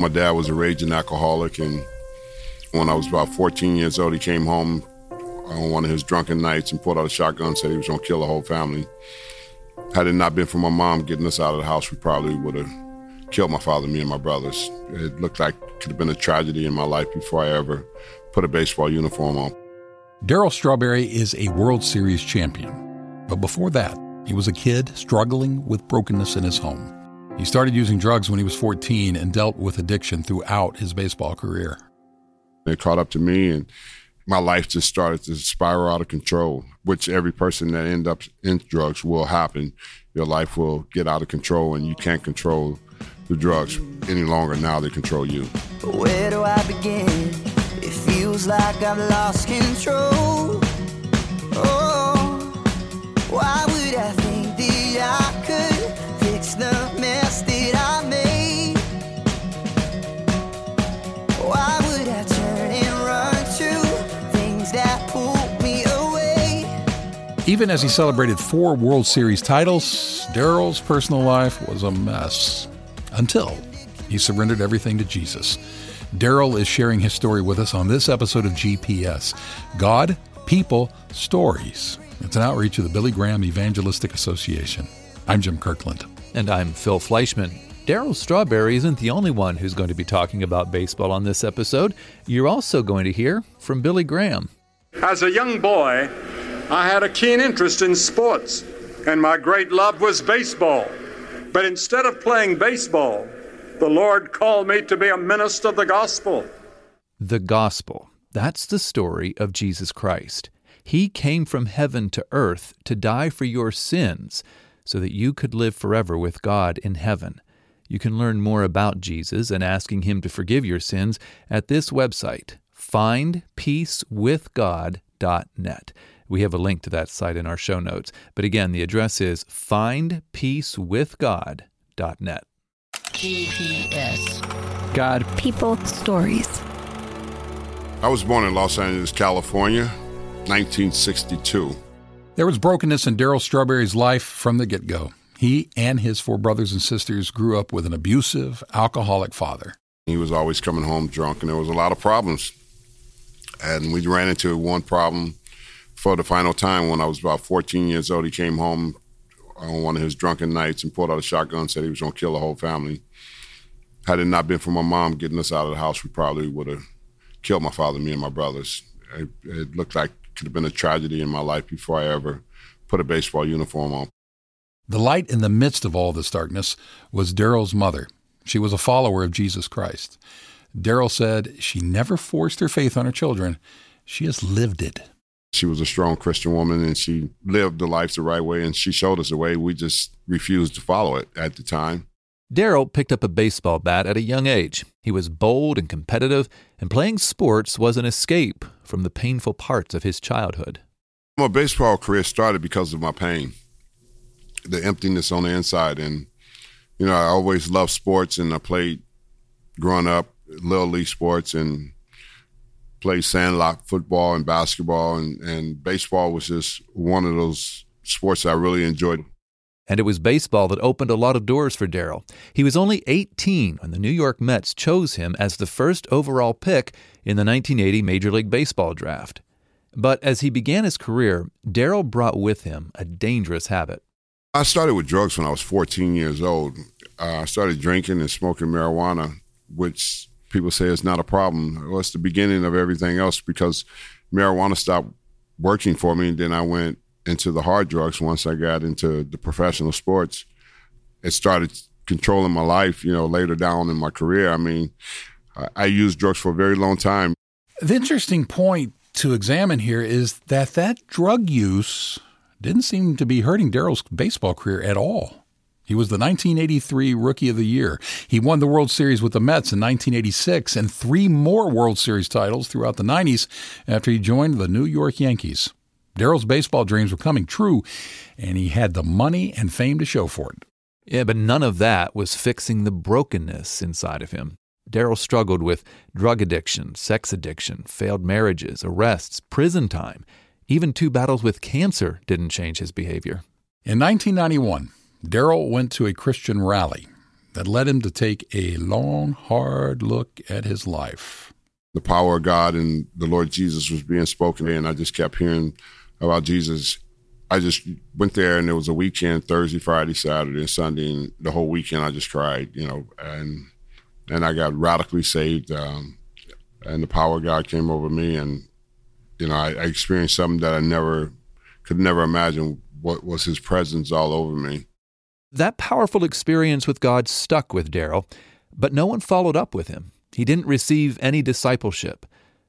My dad was a raging alcoholic, and when I was about 14 years old, he came home on one of his drunken nights and pulled out a shotgun and said he was going to kill the whole family. Had it not been for my mom getting us out of the house, we probably would have killed my father, me, and my brothers. It looked like it could have been a tragedy in my life before I ever put a baseball uniform on. Darryl Strawberry is a World Series champion. But before that, he was a kid struggling with brokenness in his home. He started using drugs when he was 14 and dealt with addiction throughout his baseball career. It caught up to me, and my life just started to spiral out of control, which every person that end up in drugs will happen. Your life will get out of control, and you can't control the drugs any longer. Now they control you. Where do I begin? It feels like I've lost control. Even as he celebrated four World Series titles, Darryl's personal life was a mess. Until he surrendered everything to Jesus. Darryl is sharing his story with us on this episode of GPS God, People, Stories. It's an outreach of the Billy Graham Evangelistic Association. I'm Jim Kirkland. And I'm Phil Fleischman. Darryl Strawberry isn't the only one who's going to be talking about baseball on this episode. You're also going to hear from Billy Graham. As a young boy, I had a keen interest in sports, and my great love was baseball. But instead of playing baseball, the Lord called me to be a minister of the gospel. The gospel. That's the story of Jesus Christ. He came from heaven to earth to die for your sins so that you could live forever with God in heaven. You can learn more about Jesus and asking Him to forgive your sins at this website, findpeacewithgod.net. We have a link to that site in our show notes. But again, the address is findpeacewithgod.net. GPS. God. People. Stories. I was born in Los Angeles, California, 1962. There was brokenness in Darryl Strawberry's life from the get go. He and his four brothers and sisters grew up with an abusive, alcoholic father. He was always coming home drunk, and there was a lot of problems. And we ran into one problem for the final time when I was about 14 years old. He came home on one of his drunken nights and pulled out a shotgun and said he was going to kill the whole family. Had it not been for my mom getting us out of the house, we probably would have killed my father, me, and my brothers. It, it looked like it could have been a tragedy in my life before I ever put a baseball uniform on. The light in the midst of all this darkness was Darryl's mother. She was a follower of Jesus Christ. Darryl said she never forced her faith on her children, she has lived it. She was a strong Christian woman and she lived the life the right way and she showed us the way. We just refused to follow it at the time. Darryl picked up a baseball bat at a young age. He was bold and competitive, and playing sports was an escape from the painful parts of his childhood. My baseball career started because of my pain, the emptiness on the inside. And, you know, I always loved sports and I played growing up, Little League sports and played sandlot football and basketball. And, and baseball was just one of those sports I really enjoyed. And it was baseball that opened a lot of doors for Darryl. He was only 18 when the New York Mets chose him as the first overall pick in the 1980 Major League Baseball draft. But as he began his career, Darryl brought with him a dangerous habit. I started with drugs when I was 14 years old. Uh, I started drinking and smoking marijuana, which people say it's not a problem. Well, it's the beginning of everything else because marijuana stopped working for me. And then I went into the hard drugs once I got into the professional sports. It started controlling my life, you know, later down in my career. I mean, I, I used drugs for a very long time. The interesting point to examine here is that that drug use didn't seem to be hurting Darryl's baseball career at all. He was the 1983 Rookie of the Year. He won the World Series with the Mets in 1986 and three more World Series titles throughout the 90s after he joined the New York Yankees. Darryl's baseball dreams were coming true, and he had the money and fame to show for it. Yeah, but none of that was fixing the brokenness inside of him. Darryl struggled with drug addiction, sex addiction, failed marriages, arrests, prison time. Even two battles with cancer didn't change his behavior. In 1991, Darryl went to a Christian rally. that led him to take a long, hard look at his life. The power of God and the Lord Jesus was being spoken, and I just kept hearing about Jesus. I just went there, and it was a weekend Thursday, Friday, Saturday, and Sunday, and the whole weekend I just cried, you know, and and I got radically saved, um, and the power of God came over me, and you know, I, I experienced something that I never could never imagine what was His presence all over me. That powerful experience with God stuck with Darryl, but no one followed up with him. He didn't receive any discipleship.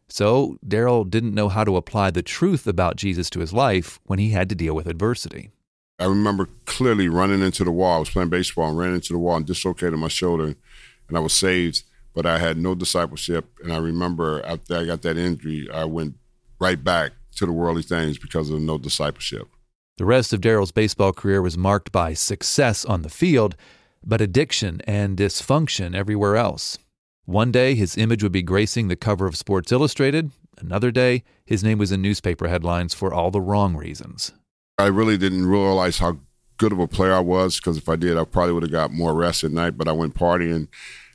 So Darryl didn't know how to apply the truth about Jesus to his life when he had to deal with adversity. I remember clearly running into the wall. I was playing baseball and ran into the wall and dislocated my shoulder, and I was saved, but I had no discipleship. And I remember after I got that injury, I went right back to the worldly things because of no discipleship. The rest of Darryl's baseball career was marked by success on the field, but addiction and dysfunction everywhere else. One day, his image would be gracing the cover of Sports Illustrated. Another day, his name was in newspaper headlines for all the wrong reasons. I really didn't realize how good of a player I was because if I did, I probably would have got more rest at night. But I went partying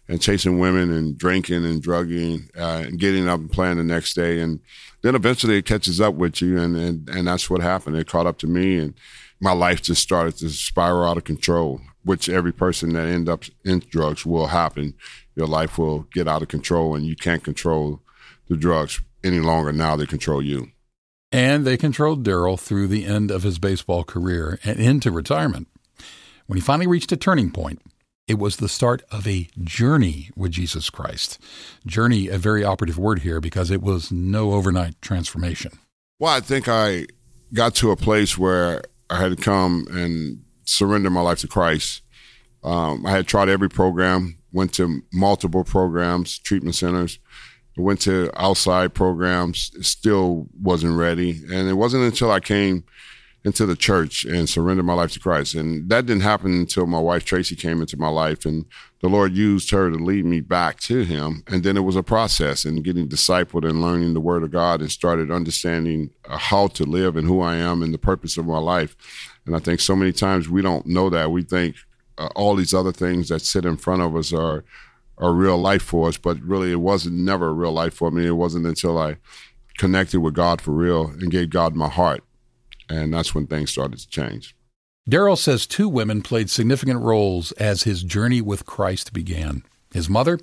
and chasing women and drinking and drugging uh, and getting up and playing the next day. And then eventually it catches up with you. And, and, and that's what happened. It caught up to me and my life just started to spiral out of control, which every person that end up in drugs will happen. Your life will get out of control and you can't control the drugs any longer. Now they control you. And they controlled Darryl through the end of his baseball career and into retirement. When he finally reached a turning point, it was the start of a journey with Jesus Christ. Journey, a very operative word here because it was no overnight transformation. Well, I think I got to a place where I had to come and surrender my life to Christ. Um, I had tried every program, went to multiple programs, treatment centers, went to outside programs, still wasn't ready. And it wasn't until I came into the church and surrendered my life to Christ. And that didn't happen until my wife Tracy came into my life and the Lord used her to lead me back to him. And then it was a process and getting discipled and learning the word of God and started understanding uh, how to live and who I am and the purpose of my life. And I think so many times we don't know that. We think uh, all these other things that sit in front of us are are real life for us, but really it wasn't never a real life for me. It wasn't until I connected with God for real and gave God my heart and that's when things started to change. Darryl says two women played significant roles as his journey with Christ began his mother,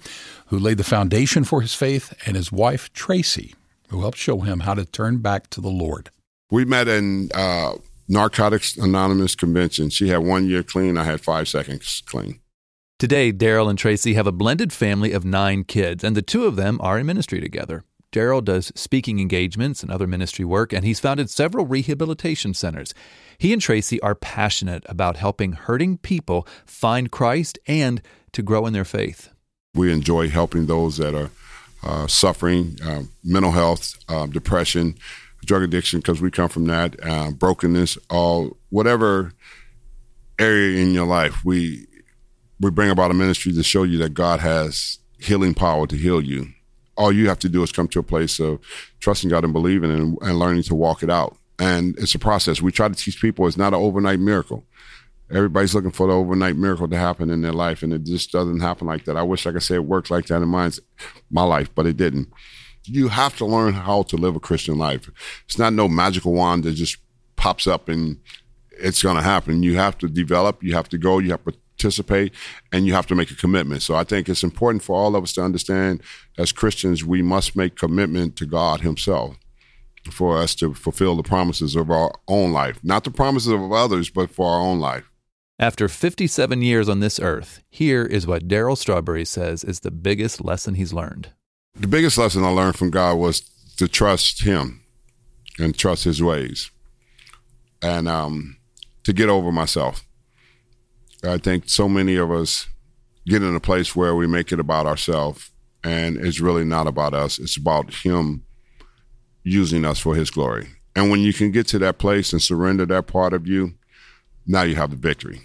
who laid the foundation for his faith, and his wife, Tracy, who helped show him how to turn back to the Lord. We met in uh, Narcotics Anonymous convention. She had one year clean, I had five seconds clean. Today, Darryl and Tracy have a blended family of nine kids, and the two of them are in ministry together. Darryl does speaking engagements and other ministry work, and he's founded several rehabilitation centers. He and Tracy are passionate about helping hurting people find Christ and to grow in their faith. We enjoy helping those that are uh, suffering uh, mental health, uh, depression, drug addiction, because we come from that, uh, brokenness, all whatever area in your life. We we bring about a ministry to show you that God has healing power to heal you all you have to do is come to a place of trusting God and believing and, and learning to walk it out. And it's a process. We try to teach people it's not an overnight miracle. Everybody's looking for the overnight miracle to happen in their life, and it just doesn't happen like that. I wish I could say it works like that in my life, but it didn't. You have to learn how to live a Christian life. It's not no magical wand that just pops up and it's going to happen. You have to develop, you have to go, you have to participate and you have to make a commitment. So I think it's important for all of us to understand as Christians, we must make commitment to God Himself for us to fulfill the promises of our own life, not the promises of others, but for our own life. After 57 years on this earth, here is what Darryl Strawberry says is the biggest lesson he's learned. The biggest lesson I learned from God was to trust Him and trust His ways and um, to get over myself. I think so many of us get in a place where we make it about ourselves, and it's really not about us. It's about Him using us for His glory. And when you can get to that place and surrender that part of you, now you have the victory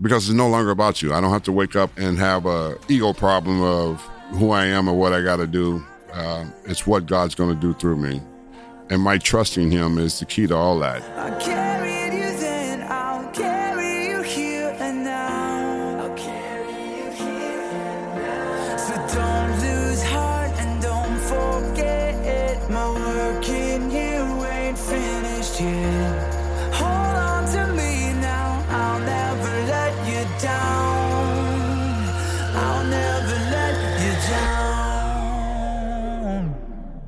because it's no longer about you. I don't have to wake up and have a ego problem of who I am and what I got to do. Uh, it's what God's going to do through me, and my trusting Him is the key to all that.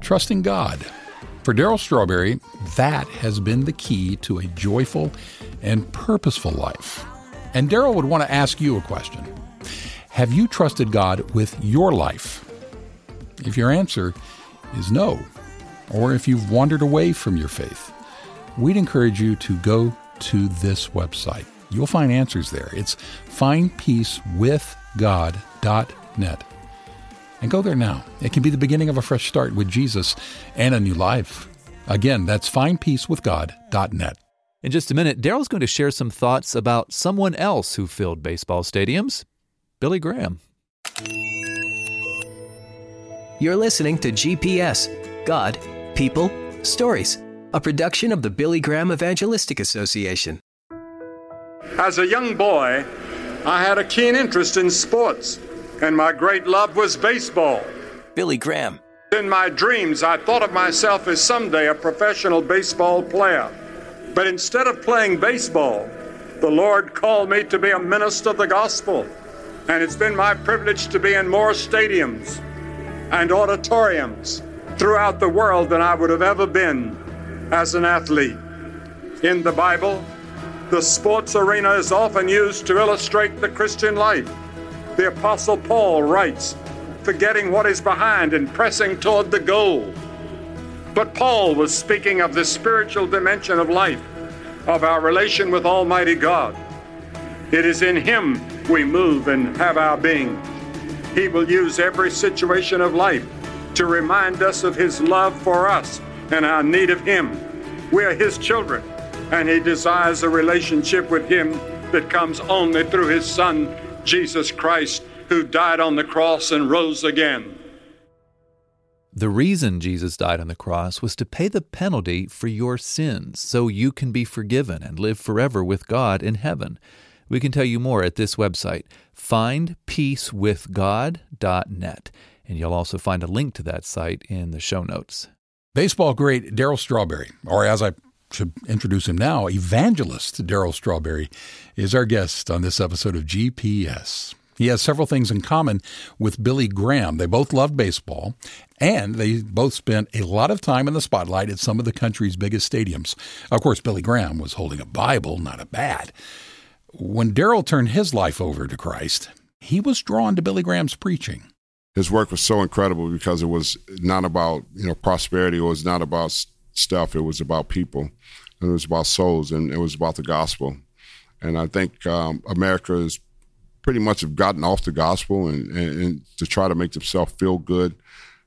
Trusting God. For Darryl Strawberry, that has been the key to a joyful and purposeful life. And Darryl would want to ask you a question Have you trusted God with your life? If your answer is no, or if you've wandered away from your faith, we'd encourage you to go to this website. You'll find answers there. It's findpeacewithgod.net. And go there now. It can be the beginning of a fresh start with Jesus and a new life. Again, that's findpeacewithgod.net. In just a minute, Darryl's going to share some thoughts about someone else who filled baseball stadiums Billy Graham. You're listening to GPS God, People, Stories, a production of the Billy Graham Evangelistic Association. As a young boy, I had a keen interest in sports, and my great love was baseball. Billy Graham. In my dreams, I thought of myself as someday a professional baseball player. But instead of playing baseball, the Lord called me to be a minister of the gospel. And it's been my privilege to be in more stadiums and auditoriums throughout the world than I would have ever been as an athlete. In the Bible, the sports arena is often used to illustrate the Christian life. The Apostle Paul writes, forgetting what is behind and pressing toward the goal. But Paul was speaking of the spiritual dimension of life, of our relation with Almighty God. It is in Him we move and have our being. He will use every situation of life to remind us of His love for us and our need of Him. We are His children, and He desires a relationship with Him that comes only through His Son, Jesus Christ, who died on the cross and rose again. The reason Jesus died on the cross was to pay the penalty for your sins so you can be forgiven and live forever with God in heaven. We can tell you more at this website, findpeacewithgod.net, and you'll also find a link to that site in the show notes. Baseball great Darryl Strawberry, or as I should introduce him now, evangelist Darryl Strawberry, is our guest on this episode of GPS. He has several things in common with Billy Graham. They both loved baseball, and they both spent a lot of time in the spotlight at some of the country's biggest stadiums. Of course, Billy Graham was holding a Bible, not a bat. When Darryl turned his life over to Christ, he was drawn to Billy Graham's preaching. His work was so incredible because it was not about you know prosperity. It was not about stuff. It was about people. And it was about souls, and it was about the gospel. And I think um, America is pretty much have gotten off the gospel and, and, and, to try to make themselves feel good.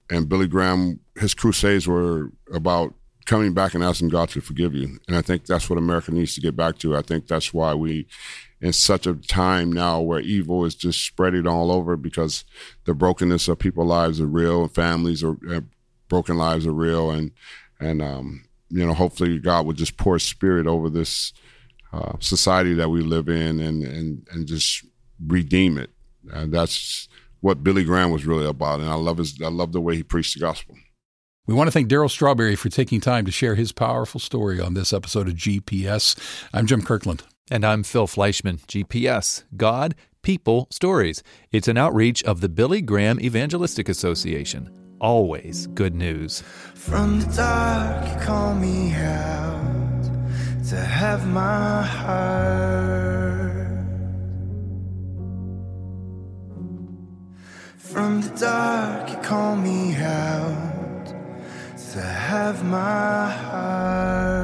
And Billy Graham, his crusades were about coming back and asking God to forgive you. And I think that's what America needs to get back to. I think that's why we, in such a time now where evil is just spreading all over because the brokenness of people's lives are real and families are uh, broken lives are real. And, and, um, you know, hopefully God would just pour spirit over this uh, society that we live in and, and, and just redeem it. And that's what Billy Graham was really about. And I love his, I love the way he preached the gospel. We want to thank Darryl Strawberry for taking time to share his powerful story on this episode of GPS. I'm Jim Kirkland. And I'm Phil Fleischman. GPS God, People, Stories. It's an outreach of the Billy Graham Evangelistic Association. Always good news. From the dark, you call me out to have my heart. From the dark, you call me out to have my heart.